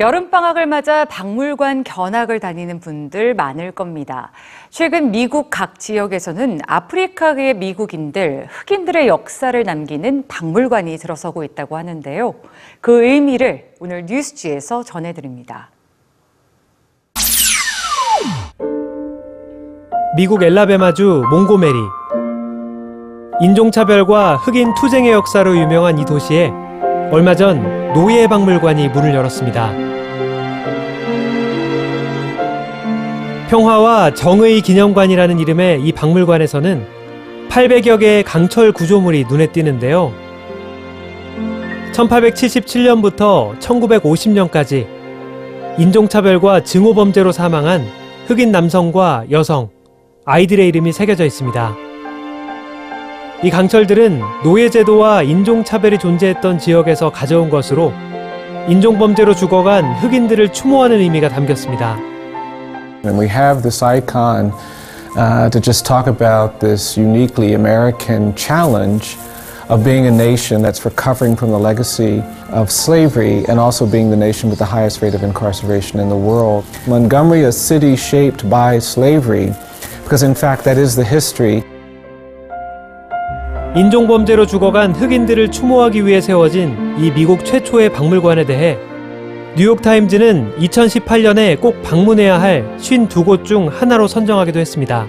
여름방학을 맞아 박물관 견학을 다니는 분들 많을 겁니다. 최근 미국 각 지역에서는 아프리카의 미국인들, 흑인들의 역사를 남기는 박물관이 들어서고 있다고 하는데요. 그 의미를 오늘 뉴스지에서 전해드립니다. 미국 엘라베마주 몽고메리. 인종차별과 흑인 투쟁의 역사로 유명한 이 도시에 얼마 전 노예 박물관이 문을 열었습니다. 평화와 정의 기념관이라는 이름의 이 박물관에서는 800여 개의 강철 구조물이 눈에 띄는데요. 1877년부터 1950년까지 인종차별과 증오범죄로 사망한 흑인 남성과 여성, 아이들의 이름이 새겨져 있습니다. 이 강철들은 노예제도와 인종차별이 존재했던 지역에서 가져온 것으로 인종범죄로 죽어간 흑인들을 추모하는 의미가 담겼습니다. And we have this icon uh, to just talk about this uniquely American challenge of being a nation that's recovering from the legacy of slavery and also being the nation with the highest rate of incarceration in the world. Montgomery, a city shaped by slavery, because in fact that is the history. 인종범죄로 죽어간 흑인들을 추모하기 위해 세워진 이 미국 최초의 박물관에 대해 뉴욕타임즈는 2018년에 꼭 방문해야 할 52곳 중 하나로 선정하기도 했습니다.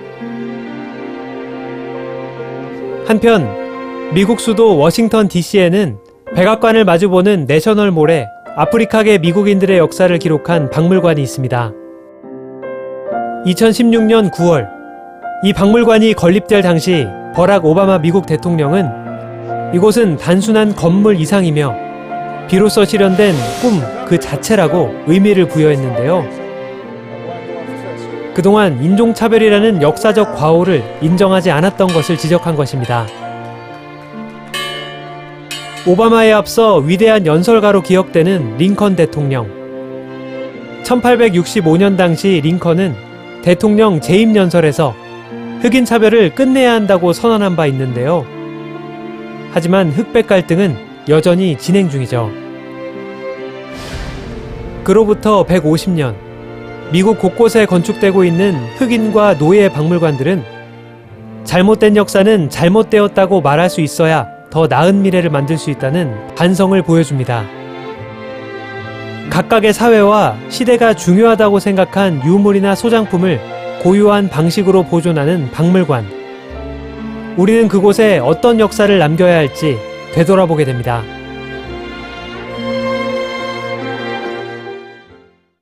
한편 미국 수도 워싱턴 DC에는 백악관을 마주보는 내셔널몰에 아프리카계 미국인들의 역사를 기록한 박물관이 있습니다. 2016년 9월 이 박물관이 건립될 당시 버락 오바마 미국 대통령은 이곳은 단순한 건물 이상이며 비로소 실현된 꿈 그 자체라고 의미를 부여했는데요. 그동안 인종차별이라는 역사적 과오를 인정하지 않았던 것을 지적한 것입니다. 오바마에 앞서 위대한 연설가로 기억되는 링컨 대통령. 1865년 당시 링컨은 대통령 재임 연설에서 흑인 차별을 끝내야 한다고 선언한 바 있는데요. 하지만 흑백 갈등은 여전히 진행 중이죠. 그로부터 150년, 미국 곳곳에 건축되고 있는 흑인과 노예 박물관들은 잘못된 역사는 잘못되었다고 말할 수 있어야 더 나은 미래를 만들 수 있다는 반성을 보여줍니다. 각각의 사회와 시대가 중요하다고 생각한 유물이나 소장품을 고유한 방식으로 보존하는 박물관. 우리는 그곳에 어떤 역사를 남겨야 할지 되돌아보게 됩니다.